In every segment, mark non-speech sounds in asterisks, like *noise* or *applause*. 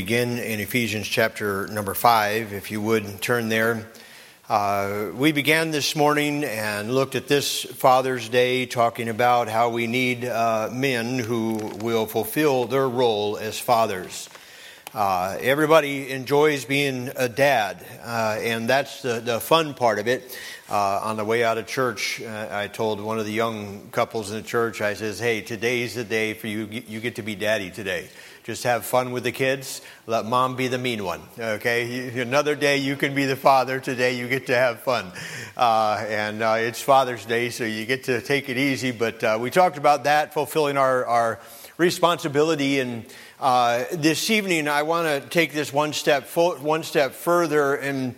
Begin in Ephesians chapter number five, if you would turn there. Uh, we began this morning and looked at this Father's Day talking about how we need uh, men who will fulfill their role as fathers. Uh, everybody enjoys being a dad, uh, and that's the, the fun part of it. Uh, on the way out of church, uh, I told one of the young couples in the church, I says, "Hey, today's the day for you. You get to be daddy today." Just have fun with the kids. Let mom be the mean one. Okay? Another day you can be the father. Today you get to have fun. Uh, and uh, it's Father's Day, so you get to take it easy. But uh, we talked about that, fulfilling our, our responsibility. And uh, this evening, I want to take this one step, one step further and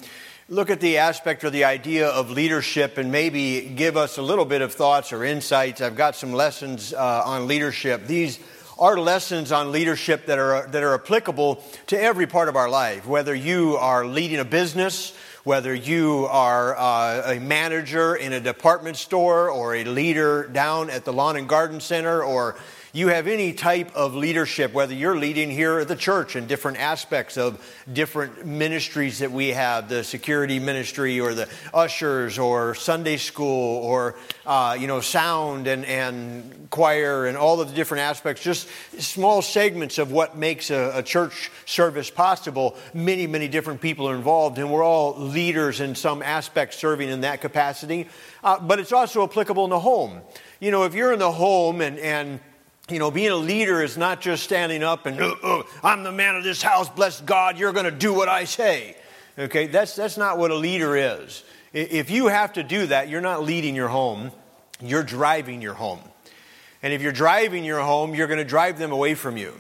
look at the aspect or the idea of leadership and maybe give us a little bit of thoughts or insights. I've got some lessons uh, on leadership. These are lessons on leadership that are, that are applicable to every part of our life. Whether you are leading a business, whether you are uh, a manager in a department store or a leader down at the lawn and garden center or you have any type of leadership, whether you're leading here at the church in different aspects of different ministries that we have, the security ministry or the ushers or Sunday school or, uh, you know, sound and, and choir and all of the different aspects, just small segments of what makes a, a church service possible. Many, many different people are involved and we're all leaders in some aspect serving in that capacity. Uh, but it's also applicable in the home. You know, if you're in the home and, and you know, being a leader is not just standing up and, uh, uh, I'm the man of this house, bless God, you're going to do what I say. Okay, that's, that's not what a leader is. If you have to do that, you're not leading your home, you're driving your home. And if you're driving your home, you're going to drive them away from you.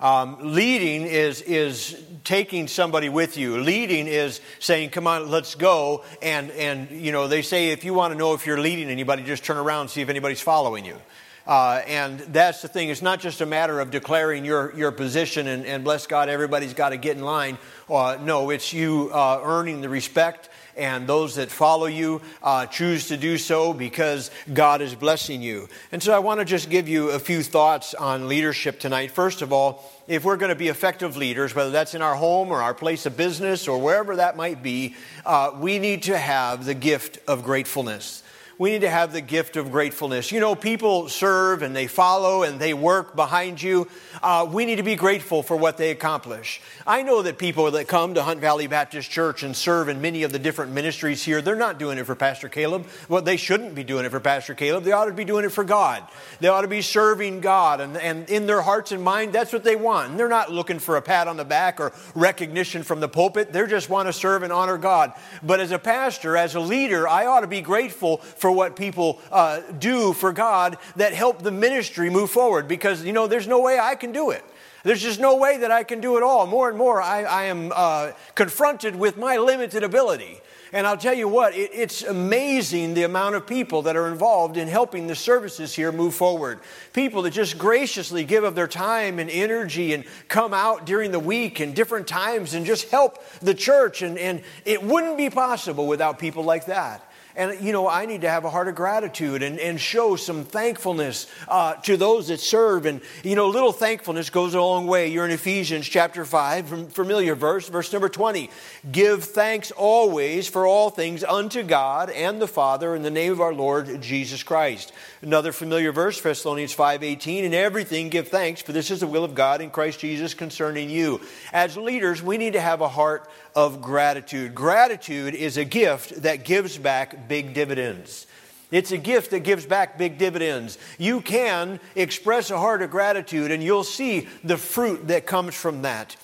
Um, leading is, is taking somebody with you. Leading is saying, come on, let's go. And, and, you know, they say if you want to know if you're leading anybody, just turn around and see if anybody's following you. Uh, and that's the thing. It's not just a matter of declaring your, your position and, and bless God, everybody's got to get in line. Uh, no, it's you uh, earning the respect, and those that follow you uh, choose to do so because God is blessing you. And so I want to just give you a few thoughts on leadership tonight. First of all, if we're going to be effective leaders, whether that's in our home or our place of business or wherever that might be, uh, we need to have the gift of gratefulness we need to have the gift of gratefulness. You know, people serve and they follow and they work behind you. Uh, we need to be grateful for what they accomplish. I know that people that come to Hunt Valley Baptist Church and serve in many of the different ministries here, they're not doing it for Pastor Caleb. Well, they shouldn't be doing it for Pastor Caleb. They ought to be doing it for God. They ought to be serving God. And, and in their hearts and mind, that's what they want. And they're not looking for a pat on the back or recognition from the pulpit. They just want to serve and honor God. But as a pastor, as a leader, I ought to be grateful for for what people uh, do for God that help the ministry move forward because, you know, there's no way I can do it. There's just no way that I can do it all. More and more, I, I am uh, confronted with my limited ability. And I'll tell you what, it, it's amazing the amount of people that are involved in helping the services here move forward. People that just graciously give of their time and energy and come out during the week and different times and just help the church. And, and it wouldn't be possible without people like that. And, you know, I need to have a heart of gratitude and, and show some thankfulness uh, to those that serve. And, you know, a little thankfulness goes a long way. You're in Ephesians chapter 5, familiar verse, verse number 20. Give thanks always for all things unto God and the Father in the name of our Lord Jesus Christ. Another familiar verse, Thessalonians 5:18, in everything give thanks, for this is the will of God in Christ Jesus concerning you. As leaders, we need to have a heart of gratitude. Gratitude is a gift that gives back big dividends. It's a gift that gives back big dividends. You can express a heart of gratitude, and you'll see the fruit that comes from that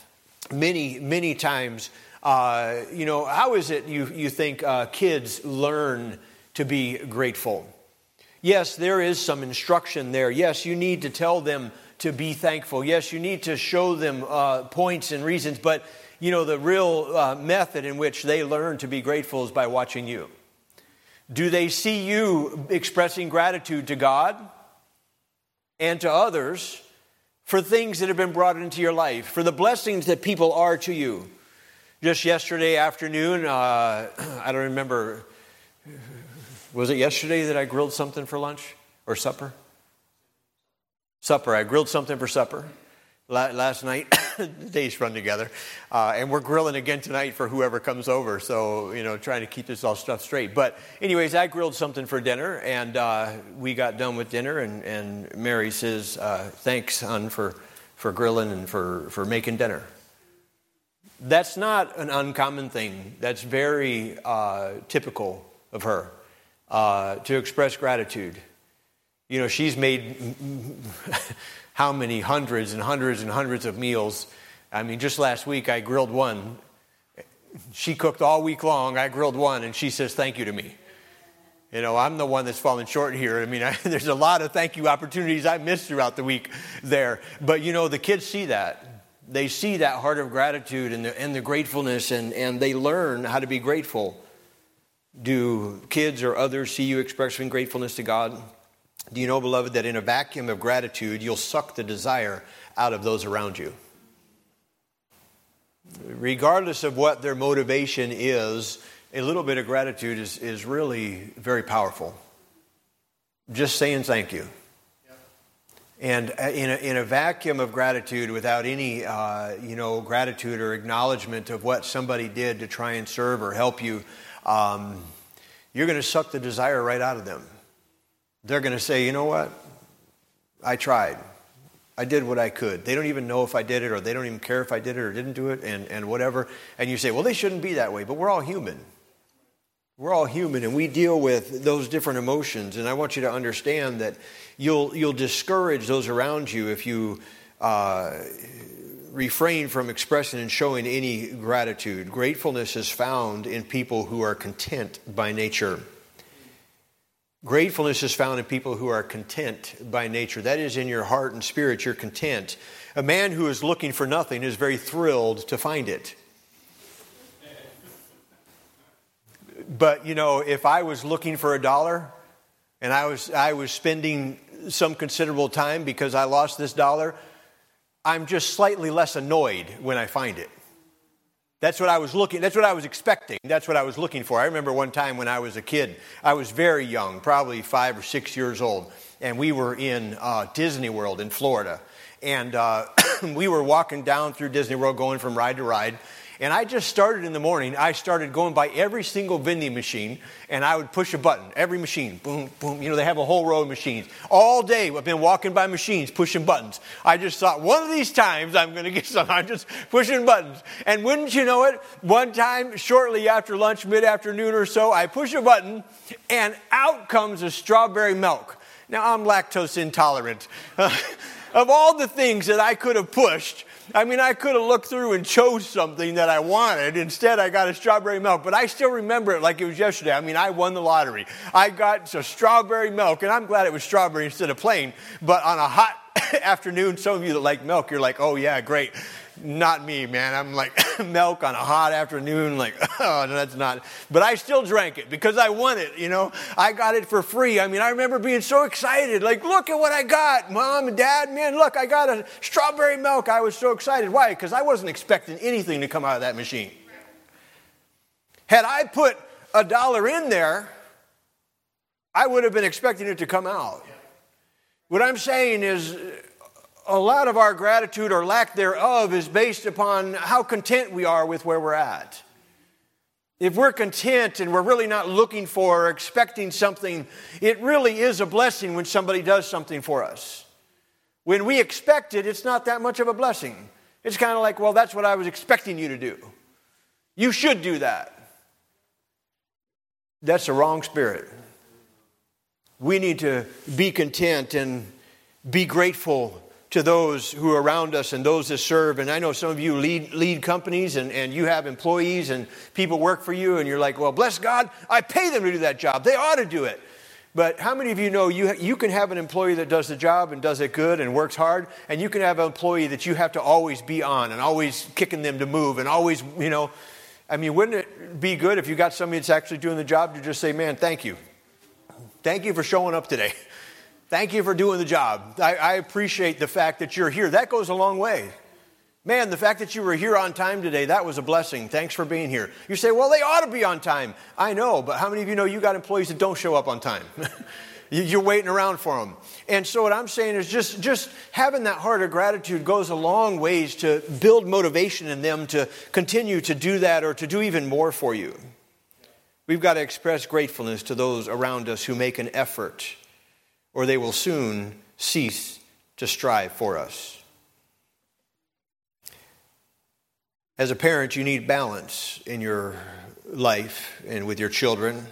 many, many times. Uh, you know, how is it you, you think uh, kids learn to be grateful? Yes, there is some instruction there. Yes, you need to tell them to be thankful. Yes, you need to show them uh, points and reasons. But, you know, the real uh, method in which they learn to be grateful is by watching you. Do they see you expressing gratitude to God and to others for things that have been brought into your life, for the blessings that people are to you? Just yesterday afternoon, uh, *clears throat* I don't remember was it yesterday that I grilled something for lunch or supper? Supper. I grilled something for supper. last night. *coughs* the days run together. Uh, and we're grilling again tonight for whoever comes over. So, you know, trying to keep this all stuff straight. But, anyways, I grilled something for dinner, and uh, we got done with dinner. And, and Mary says, uh, Thanks, son, for, for grilling and for, for making dinner. That's not an uncommon thing, that's very uh, typical of her uh, to express gratitude. You know, she's made *laughs* how many hundreds and hundreds and hundreds of meals. I mean, just last week I grilled one. She cooked all week long. I grilled one, and she says thank you to me. You know, I'm the one that's falling short here. I mean, I, *laughs* there's a lot of thank you opportunities I missed throughout the week there. But, you know, the kids see that. They see that heart of gratitude and the, and the gratefulness, and, and they learn how to be grateful. Do kids or others see you expressing gratefulness to God? Do you know, beloved, that in a vacuum of gratitude, you'll suck the desire out of those around you? Regardless of what their motivation is, a little bit of gratitude is, is really very powerful. Just saying thank you. And uh, in a, in a vacuum of gratitude, without any, uh, you know, gratitude or acknowledgement of what somebody did to try and serve or help you, um, you're going to suck the desire right out of them they're going to say, you know what? I tried. I did what I could. They don't even know if I did it, or they don't even care if I did it or didn't do it, and, and whatever. And you say, well, they shouldn't be that way, but we're all human. We're all human, and we deal with those different emotions. And I want you to understand that you'll, you'll discourage those around you if you uh, refrain from expressing and showing any gratitude. Gratefulness is found in people who are content by nature. Gratefulness is found in people who are content by nature. That is, in your heart and spirit, you're content. A man who is looking for nothing is very thrilled to find it. But, you know, if I was looking for a dollar and I was, I was spending some considerable time because I lost this dollar, I'm just slightly less annoyed when I find it. That's what I was looking, that's what I was expecting. That's what I was looking for. I remember one time when I was a kid, I was very young, probably five or six years old, and we were in uh, Disney World in Florida. And uh, *coughs* we were walking down through Disney World, going from ride to ride, and I just started in the morning. I started going by every single vending machine, and I would push a button. Every machine, boom, boom. You know, they have a whole row of machines. All day, I've been walking by machines, pushing buttons. I just thought, one of these times, I'm going to get some. *laughs* I'm just pushing buttons. And wouldn't you know it, one time, shortly after lunch, mid afternoon or so, I push a button, and out comes a strawberry milk. Now, I'm lactose intolerant. *laughs* of all the things that I could have pushed, I mean, I could have looked through and chose something that I wanted. Instead, I got a strawberry milk, but I still remember it like it was yesterday. I mean, I won the lottery. I got a strawberry milk, and I'm glad it was strawberry instead of plain. But on a hot *laughs* afternoon, some of you that like milk, you're like, oh, yeah, great. Not me, man. I'm like *laughs* milk on a hot afternoon, like, *laughs* oh, no, that's not. But I still drank it because I won it, you know. I got it for free. I mean, I remember being so excited, like, look at what I got. Mom and dad, man, look, I got a strawberry milk. I was so excited. Why? Because I wasn't expecting anything to come out of that machine. Had I put a dollar in there, I would have been expecting it to come out. What I'm saying is, a lot of our gratitude or lack thereof is based upon how content we are with where we're at. If we're content and we're really not looking for or expecting something, it really is a blessing when somebody does something for us. When we expect it, it's not that much of a blessing. It's kind of like, well, that's what I was expecting you to do. You should do that. That's the wrong spirit. We need to be content and be grateful to those who are around us and those that serve. And I know some of you lead, lead companies and, and you have employees and people work for you, and you're like, well, bless God, I pay them to do that job. They ought to do it. But how many of you know you, you can have an employee that does the job and does it good and works hard, and you can have an employee that you have to always be on and always kicking them to move and always, you know, I mean, wouldn't it be good if you got somebody that's actually doing the job to just say, man, thank you. Thank you for showing up today. *laughs* Thank you for doing the job. I, I, appreciate the fact that you're here. That goes a long way. Man, the fact that you were here on time today, that was a blessing. Thanks for being here. You say, well, they ought to be on time. I know, but how many of you know you got employees that don't show up on time? *laughs* You're waiting around for them. And so what I'm saying is just, just having that heart of gratitude goes a long ways to build motivation in them to continue to do that or to do even more for you. We've got to express gratefulness to those around us who make an effort, or they will soon cease to strive for us. As a parent, you need balance in your life and with your children,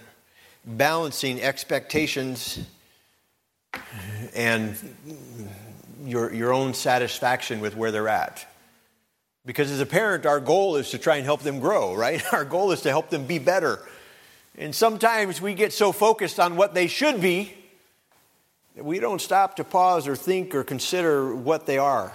balancing expectations and your, your own satisfaction with where they're at. Because as a parent, our goal is to try and help them grow, right? *laughs* Our goal is to help them be better. And sometimes we get so focused on what they should be we don't stop to pause or think or consider what they are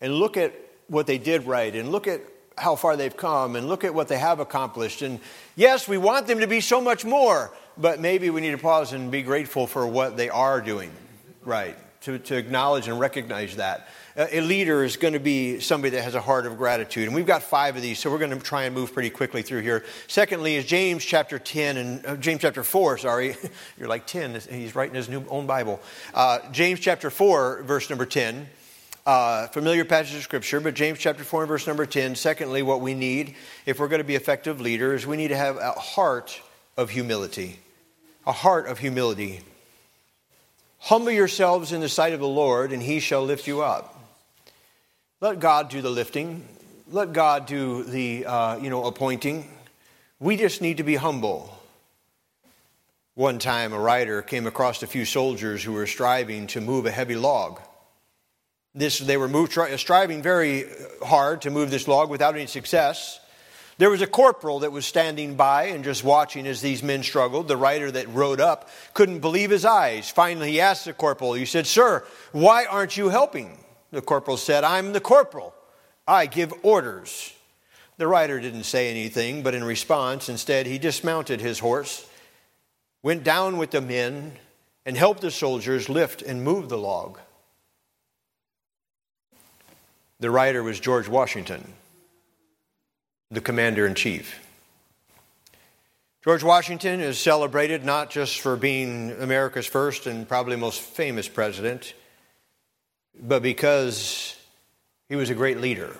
and look at what they did right and look at how far they've come and look at what they have accomplished. And yes, we want them to be so much more, but maybe we need to pause and be grateful for what they are doing right, to, to acknowledge and recognize that. A leader is going to be somebody that has a heart of gratitude. And we've got five of these, so we're going to try and move pretty quickly through here. Secondly, is James chapter 10 and uh, James chapter 4, sorry. *laughs* You're like 10, he's writing his new own Bible. Uh, James chapter 4, verse number 10. Uh, familiar passage of scripture, but James chapter 4 and verse number 10. Secondly, what we need, if we're going to be effective leaders, we need to have a heart of humility. A heart of humility. Humble yourselves in the sight of the Lord, and he shall lift you up. Let God do the lifting. Let God do the uh, you know appointing. We just need to be humble. One time, a writer came across a few soldiers who were striving to move a heavy log. This, they were moved, striving very hard to move this log without any success. There was a corporal that was standing by and just watching as these men struggled. The writer that rode up couldn't believe his eyes. Finally, he asked the corporal, he said, Sir, why aren't you helping? The corporal said, I'm the corporal. I give orders. The rider didn't say anything, but in response, instead, he dismounted his horse, went down with the men, and helped the soldiers lift and move the log. The rider was George Washington, the commander in chief. George Washington is celebrated not just for being America's first and probably most famous president but because he was a great leader.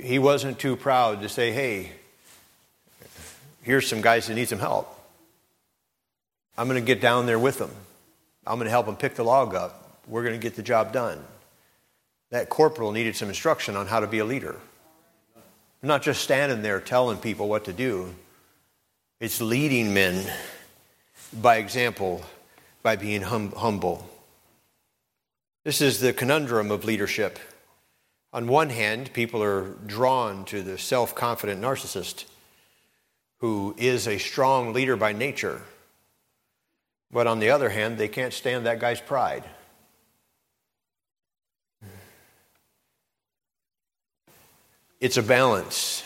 He wasn't too proud to say, hey, here's some guys that need some help. I'm going to get down there with them. I'm going to help them pick the log up. We're going to get the job done. That corporal needed some instruction on how to be a leader. Not just standing there telling people what to do, it's leading men by example, by being hum- humble. This is the conundrum of leadership. On one hand, people are drawn to the self confident narcissist who is a strong leader by nature. But on the other hand, they can't stand that guy's pride. It's a balance.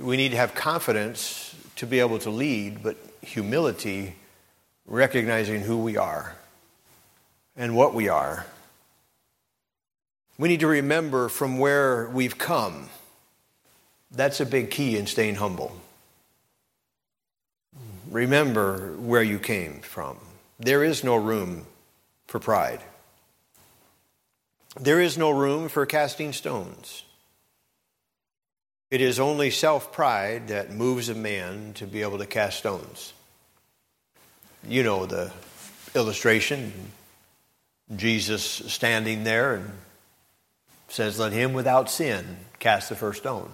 We need to have confidence to be able to lead, but humility, recognizing who we are and what we are we need to remember from where we've come. That's a big key in staying humble. Remember where you came from. There is no room for pride. There is no room for casting stones. It is only self pride that moves a man to be able to cast stones. You know the illustration Jesus standing there and says, Let him without sin cast the first stone.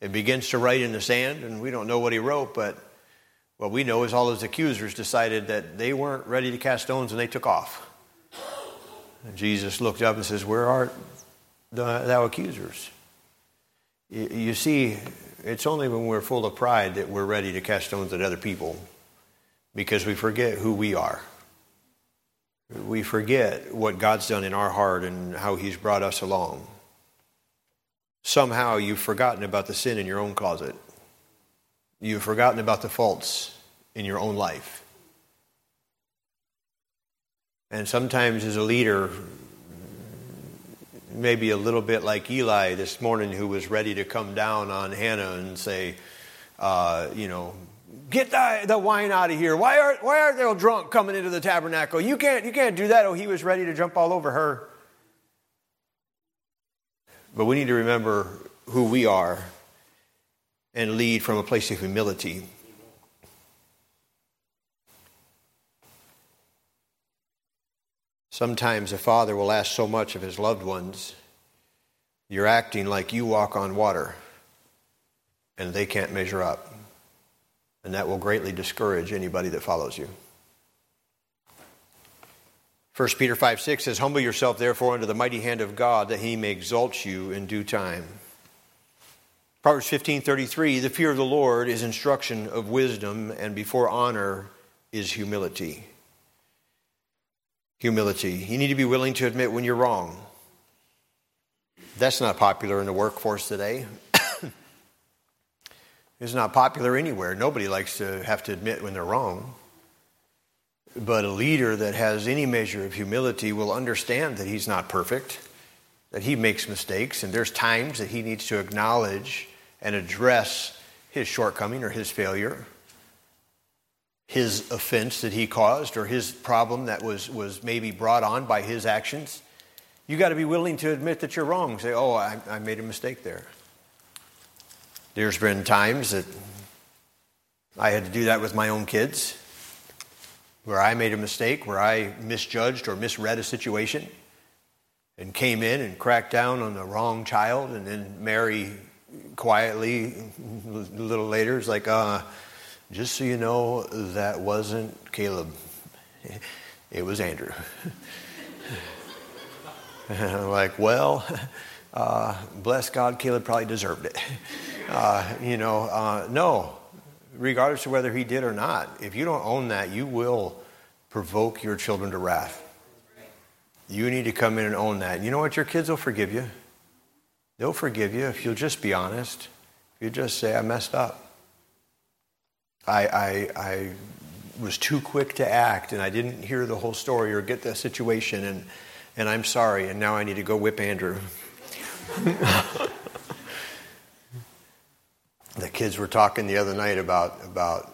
It begins to write in the sand, and we don't know what he wrote, but what we know is all his accusers decided that they weren't ready to cast stones and they took off. And Jesus looked up and says, Where art thou accusers? You see, it's only when we're full of pride that we're ready to cast stones at other people because we forget who we are we forget what God's done in our heart and how He's brought us along. Somehow you've forgotten about the sin in your own closet. You've forgotten about the faults in your own life. And sometimes, as a leader, maybe a little bit like Eli this morning, who was ready to come down on Hannah and say, uh, you know, Get the, the wine out of here. Why are, why are they all drunk coming into the tabernacle? You can't, you can't do that. Oh, he was ready to jump all over her. But we need to remember who we are and lead from a place of humility. Sometimes a father will ask so much of his loved ones, you're acting like you walk on water, and they can't measure up. And that will greatly discourage anybody that follows you. 1 Peter 5 6 says, Humble yourself therefore under the mighty hand of God, that he may exalt you in due time. Proverbs 15 33, the fear of the Lord is instruction of wisdom, and before honor is humility. Humility. You need to be willing to admit when you're wrong. That's not popular in the workforce today. It's not popular anywhere. Nobody likes to have to admit when they're wrong. But a leader that has any measure of humility will understand that he's not perfect, that he makes mistakes, and there's times that he needs to acknowledge and address his shortcoming or his failure, his offense that he caused, or his problem that was, was maybe brought on by his actions. You got to be willing to admit that you're wrong. Say, oh, I, I made a mistake there. There's been times that I had to do that with my own kids where I made a mistake, where I misjudged or misread a situation and came in and cracked down on the wrong child, and then Mary quietly, a little later, is like, uh, just so you know, that wasn't Caleb. It was Andrew. *laughs* like, well, *laughs* uh, bless God, Caleb probably deserved it. *laughs* Uh, you know, uh, no, regardless of whether he did or not, if you don't own that, you will provoke your children to wrath. You need to come in and own that. You know what? Your kids will forgive you. They'll forgive you if you'll just be honest. If you just say, I messed up. I, I, I was too quick to act and I didn't hear the whole story or get the situation and, and I'm sorry and now I need to go whip Andrew. *laughs* kids were talking the other night about about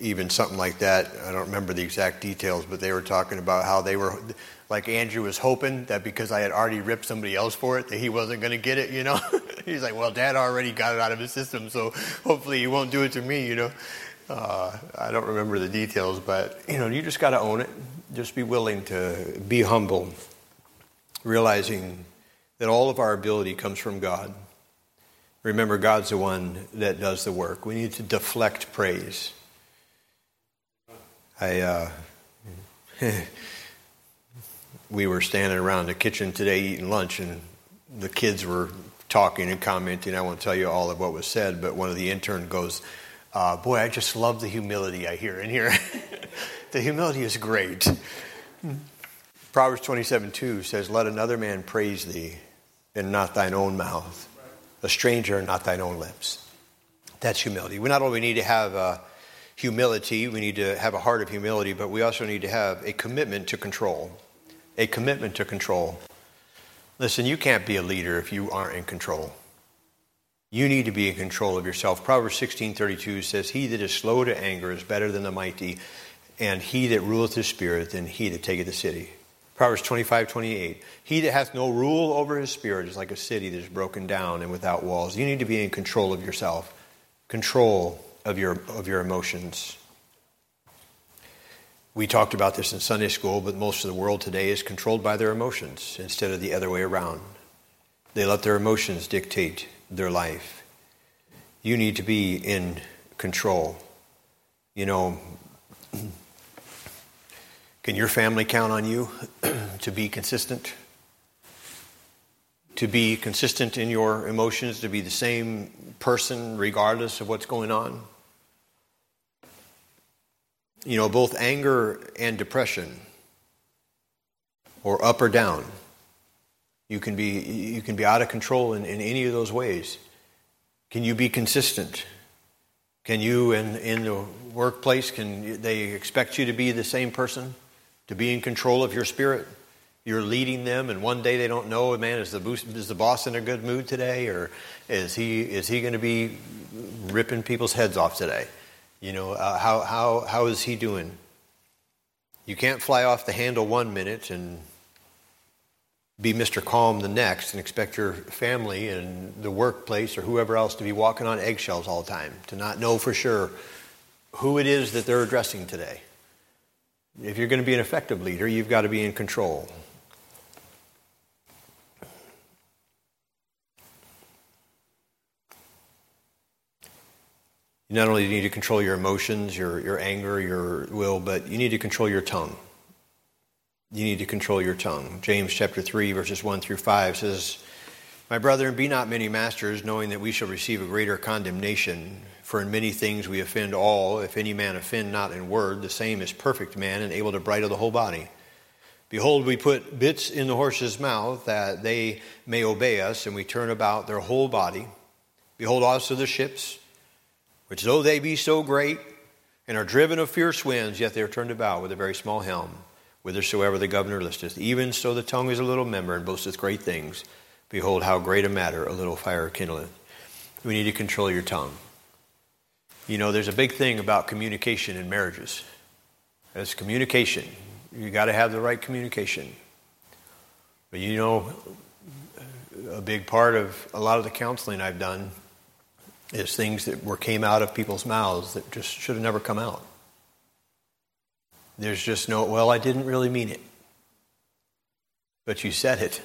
even something like that. I don't remember the exact details, but they were talking about how they were like Andrew was hoping that because I had already ripped somebody else for it that he wasn't going to get it, you know. *laughs* He's like, "Well, dad already got it out of his system, so hopefully he won't do it to me, you know." Uh, I don't remember the details, but you know, you just got to own it. Just be willing to be humble, realizing that all of our ability comes from God. Remember, God's the one that does the work. We need to deflect praise. I, uh, *laughs* we were standing around the kitchen today eating lunch, and the kids were talking and commenting. I won't tell you all of what was said, but one of the intern goes, uh, "Boy, I just love the humility I hear in here. *laughs* the humility is great." Proverbs twenty-seven two says, "Let another man praise thee, and not thine own mouth." A stranger, not thine own lips. That's humility. We not only need to have uh, humility, we need to have a heart of humility, but we also need to have a commitment to control. A commitment to control. Listen, you can't be a leader if you aren't in control. You need to be in control of yourself. Proverbs 16:32 says, "He that is slow to anger is better than the mighty, and he that ruleth his spirit than he that taketh the city." Proverbs 25, 28. He that hath no rule over his spirit is like a city that is broken down and without walls. You need to be in control of yourself, control of your, of your emotions. We talked about this in Sunday school, but most of the world today is controlled by their emotions instead of the other way around. They let their emotions dictate their life. You need to be in control. You know, *clears throat* can your family count on you *clears throat* to be consistent? To be consistent in your emotions, to be the same person regardless of what's going on? You know, both anger and depression, or up or down. You can be, you can be out of control in, in any of those ways. Can you be consistent? Can you, in, in the workplace, can they expect you to be the same person? To be in control of your spirit. You're leading them, and one day they don't know, man, is the, is the boss in a good mood today, or is he, is he going to be ripping people's heads off today? You know, uh, how, how, how is he doing? You can't fly off the handle one minute and be Mr. Calm the next and expect your family and the workplace or whoever else to be walking on eggshells all the time, to not know for sure who it is that they're addressing today. If you're going to be an effective leader, you've got to be in control. You not only do you need to control your emotions, your, your anger, your will, but you need to control your tongue. You need to control your tongue. James chapter 3, verses 1 through 5 says, My brethren, be not many masters, knowing that we shall receive a greater condemnation. For in many things we offend all. If any man offend not in word, the same is perfect man and able to bridle the whole body. Behold, we put bits in the horse's mouth that they may obey us, and we turn about their whole body. Behold also the ships which though they be so great and are driven of fierce winds, yet they are turned about with a very small helm, whithersoever the governor listeth. Even so the tongue is a little member and boasteth great things. Behold, how great a matter a little fire kindleth. We need to control your tongue. You know, there's a big thing about communication in marriages. It's communication. You got to have the right communication. But you know, a big part of a lot of the counseling I've done is things that were came out of people's mouths that just should have never come out. There's just no, well, I didn't really mean it. But you said it.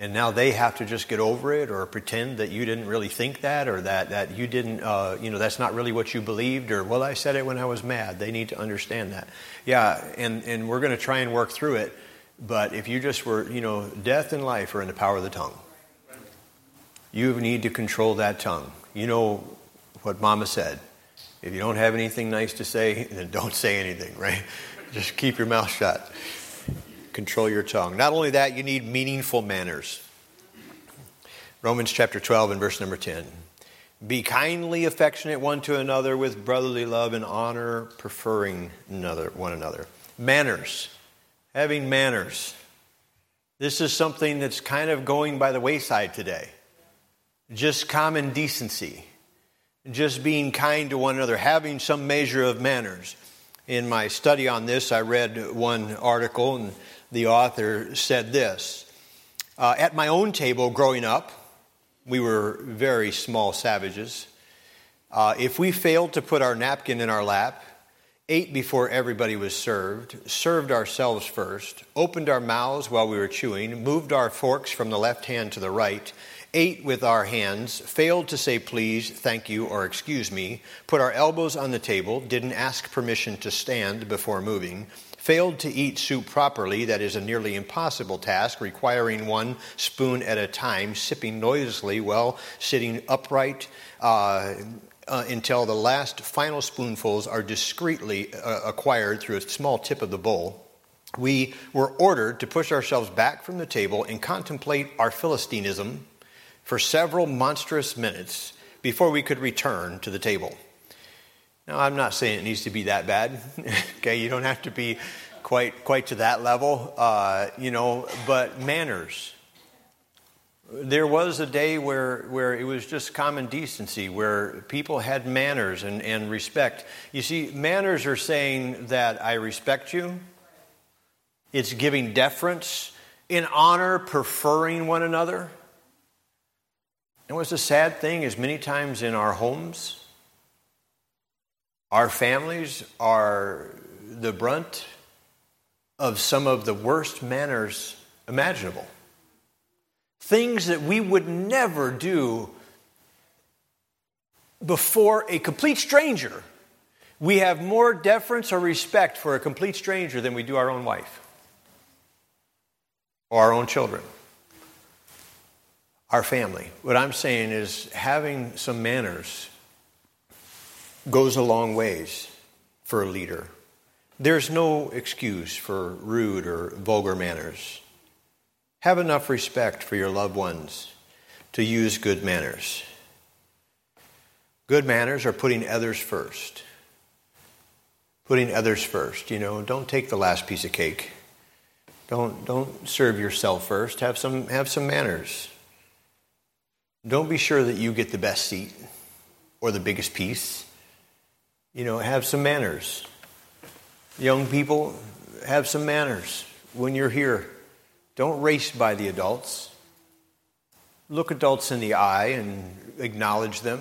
And now they have to just get over it or pretend that you didn't really think that or that, that you didn't, uh, you know, that's not really what you believed or, well, I said it when I was mad. They need to understand that. Yeah, and, and we're going to try and work through it. But if you just were, you know, death and life are in the power of the tongue. You need to control that tongue. You know what Mama said. If you don't have anything nice to say, *laughs* then don't say anything, right? *laughs* Just keep your mouth shut. Control your tongue. Not only that, you need meaningful manners. Romans chapter 12 and verse number 10. Be kindly affectionate one to another with brotherly love and honor, preferring another, one another. Manners. Having manners. This is something that's kind of going by the wayside today just common decency, just being kind to one another, having some measure of manners. In my study on this, I read one article, and the author said this uh, At my own table growing up, we were very small savages. Uh, if we failed to put our napkin in our lap, ate before everybody was served, served ourselves first, opened our mouths while we were chewing, moved our forks from the left hand to the right, ate with our hands, failed to say please, thank you, or excuse me, put our elbows on the table, didn't ask permission to stand before moving, failed to eat soup properly, that is a nearly impossible task, requiring one spoon at a time, sipping noiselessly while sitting upright. Uh, uh, until the last final spoonfuls are discreetly uh, acquired through a small tip of the bowl. We were ordered to push ourselves back from the table and contemplate our Philistinism for several monstrous minutes before we could return to the table. Now, I'm not saying it needs to be that bad. *laughs* okay, you don't have to be quite quite to that level, uh, you know. But manners. There was a day where, where it was just common decency, where people had manners and, and respect. You see, manners are saying that I respect you. It's giving deference, in honor, preferring one another. And what's the sad thing is many times in our homes, our families are the brunt of some of the worst manners imaginable. Things that we would never do before a complete stranger. We have more deference or respect for a complete stranger than we do our own wife or our own children our family. What I'm saying is having some manners goes a long ways for a leader. There's no excuse for rude or vulgar manners. Have enough respect for your loved ones to use good manners. Good manners are putting others first. Putting others first. You know, don't take the last piece of cake. Don't, don't serve yourself first. Have some, have some manners. Don't be sure that you get the best seat or the biggest piece. You know, have some manners. Young people, have some manners when you're here. Don't race by the adults. Look adults in the eye and acknowledge them,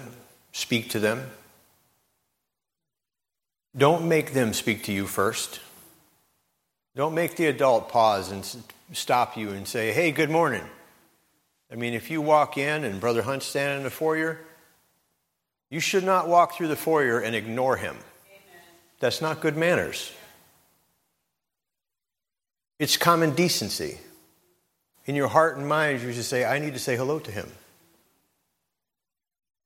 speak to them. Don't make them speak to you first. Don't make the adult pause and stop you and say, hey, good morning. I mean, if you walk in and Brother Hunt's standing in the foyer, you should not walk through the foyer and ignore him. Amen. That's not good manners. It's common decency. In your heart and mind, you should say, I need to say hello to him.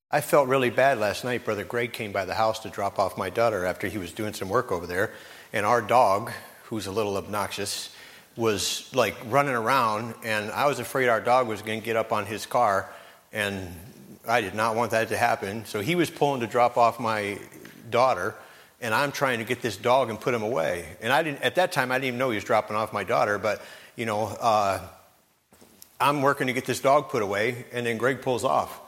I felt really bad last night. Brother Greg came by the house to drop off my daughter after he was doing some work over there. And our dog, who's a little obnoxious, was like running around. And I was afraid our dog was going to get up on his car. And I did not want that to happen. So he was pulling to drop off my daughter and I'm trying to get this dog and put him away. And I didn't at that time I didn't even know he was dropping off my daughter, but you know, uh, I'm working to get this dog put away, and then Greg pulls off.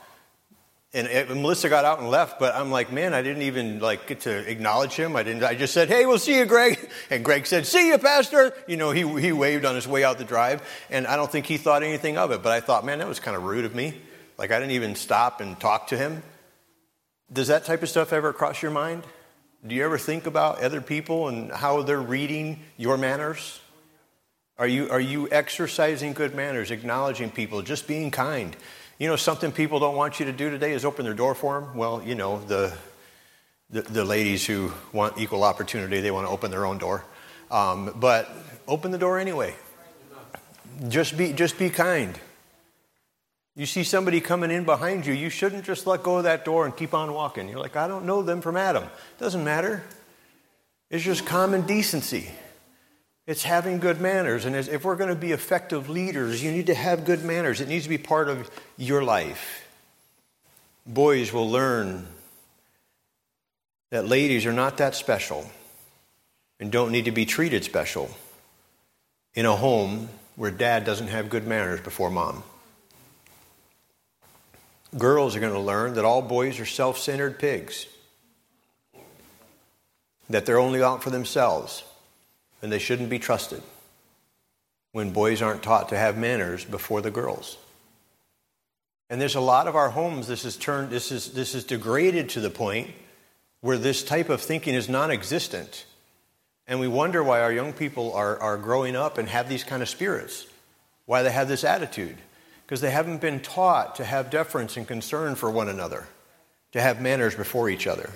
And it, Melissa got out and left, but I'm like, man, I didn't even like get to acknowledge him. I didn't. I just said, "Hey, we'll see you, Greg." *laughs* And Greg said, "See you, Pastor." You know, he he waved on his way out the drive, and I don't think he thought anything of it. But I thought, man, that was kind of rude of me. Like I didn't even stop and talk to him. Does that type of stuff ever cross your mind? Do you ever think about other people and how they're reading your manners? Are you, are you exercising good manners, acknowledging people, just being kind? You know, something people don't want you to do today is open their door for them. Well, you know, the, the, the ladies who want equal opportunity, they want to open their own door. Um, but open the door anyway. Just be, just be kind. You see somebody coming in behind you, you shouldn't just let go of that door and keep on walking. You're like, I don't know them from Adam. Doesn't matter. It's just common decency. It's having good manners. And if we're going to be effective leaders, you need to have good manners. It needs to be part of your life. Boys will learn that ladies are not that special and don't need to be treated special in a home where dad doesn't have good manners before mom. Girls are going to learn that all boys are self centered pigs, that they're only out for themselves, and they shouldn't be trusted when boys aren't taught to have manners before the girls. And there's a lot of our homes, this is turned, this is, this is degraded to the point where this type of thinking is non existent. And we wonder why our young people are, are growing up and have these kind of spirits, why they have this attitude because they haven't been taught to have deference and concern for one another, to have manners before each other.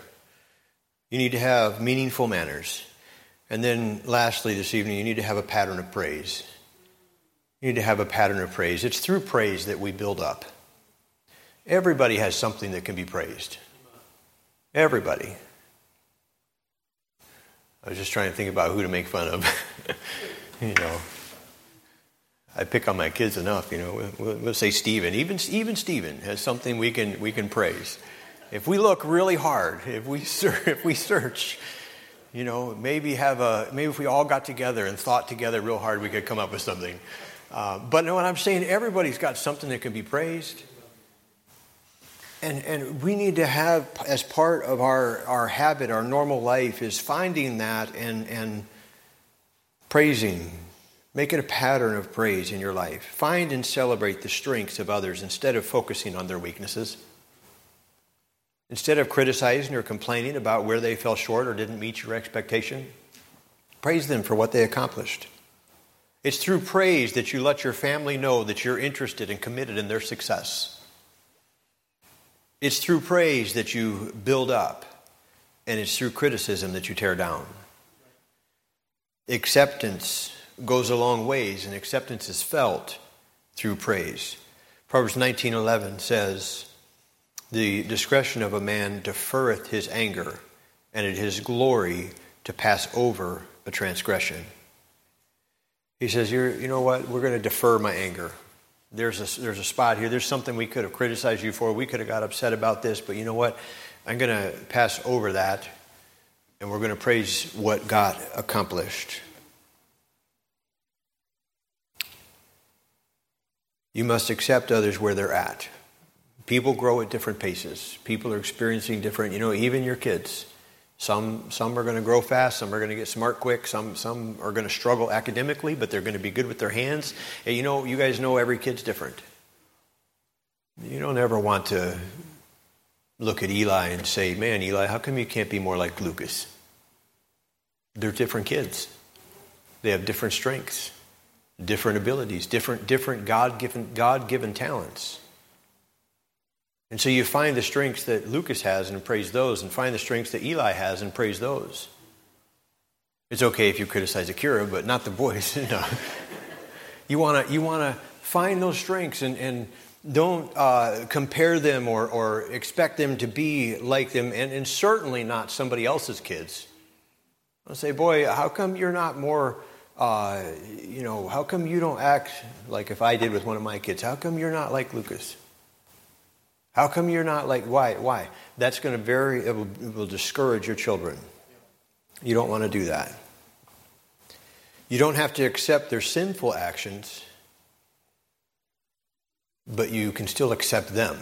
You need to have meaningful manners. And then, lastly, this evening, you need to have a pattern of praise. You need to have a pattern of praise. It's through praise that we build up. Everybody has something that can be praised. Everybody. I was just trying to think about who to make fun of. *laughs* you know. I pick on my kids enough, you know. We'll, we'll say Stephen. Even, even Stephen has something we can, we can praise. If we look really hard, if we, *laughs* if we search, you know, maybe have a, maybe if we all got together and thought together real hard, we could come up with something. Uh, but no, what I'm saying, everybody's got something that can be praised. And, and we need to have, as part of our, our habit, our normal life, is finding that and, and praising Make it a pattern of praise in your life. Find and celebrate the strengths of others instead of focusing on their weaknesses. Instead of criticizing or complaining about where they fell short or didn't meet your expectation, praise them for what they accomplished. It's through praise that you let your family know that you're interested and committed in their success. It's through praise that you build up, and it's through criticism that you tear down. Acceptance goes a long ways, and acceptance is felt through praise. Proverbs 19:11 says, "The discretion of a man deferreth his anger, and it is glory to pass over a transgression." He says, You're, "You know what? We're going to defer my anger. There's a, there's a spot here. There's something we could have criticized you for. We could have got upset about this, but you know what? I'm going to pass over that, and we're going to praise what God accomplished." You must accept others where they're at. People grow at different paces. People are experiencing different, you know, even your kids. Some, some are going to grow fast, some are going to get smart quick, some, some are going to struggle academically, but they're going to be good with their hands. And you know, you guys know every kid's different. You don't ever want to look at Eli and say, Man, Eli, how come you can't be more like Lucas? They're different kids. They have different strengths, different abilities, different, different God given God given talents. And so you find the strengths that Lucas has and praise those, and find the strengths that Eli has and praise those. It's okay if you criticize Akira, but not the boys. no. *laughs* You want to you wanna find those strengths and, and don't uh, compare them or, or expect them to be like them, and, and certainly not somebody else's kids. I'll say, boy, how come you're not more, uh, you know, how come you don't act like if I did with one of my kids? How come you're not like Lucas? How come you're not like, why? Why? That's going to very, it will, it will discourage your children. You don't want to do that. You don't have to accept their sinful actions, but you can still accept them.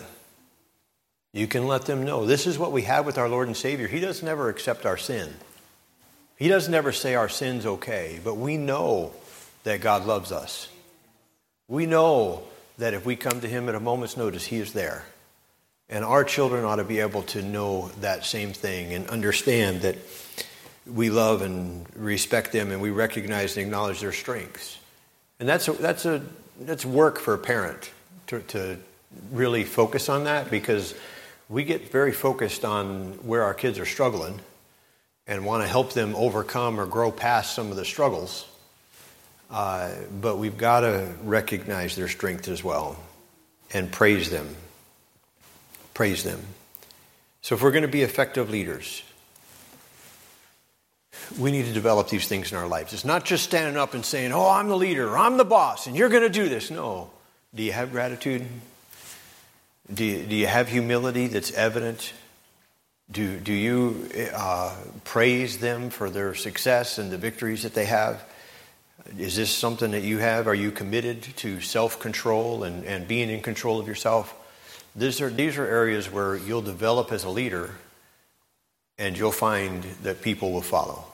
You can let them know this is what we have with our Lord and Savior. He doesn't ever accept our sin. He doesn't ever say our sin's okay, but we know that God loves us. We know that if we come to Him at a moment's notice, He is there. And our children ought to be able to know that same thing and understand that we love and respect them and we recognize and acknowledge their strengths. And that's a, that's a that's work for a parent to, to really focus on that because we get very focused on where our kids are struggling and want to help them overcome or grow past some of the struggles. Uh, but we've got to recognize their strength as well and praise them praise them. So, if we're going to be effective leaders, we need to develop these things in our lives. It's not just standing up and saying, Oh, I'm the leader, I'm the boss, and you're going to do this. No. Do you have gratitude? Do you, do you have humility that's evident? Do, do you uh, praise them for their success and the victories that they have? Is this something that you have? Are you committed to self control and, and being in control of yourself? These are, these are areas where you'll develop as a leader and you'll find that people will follow.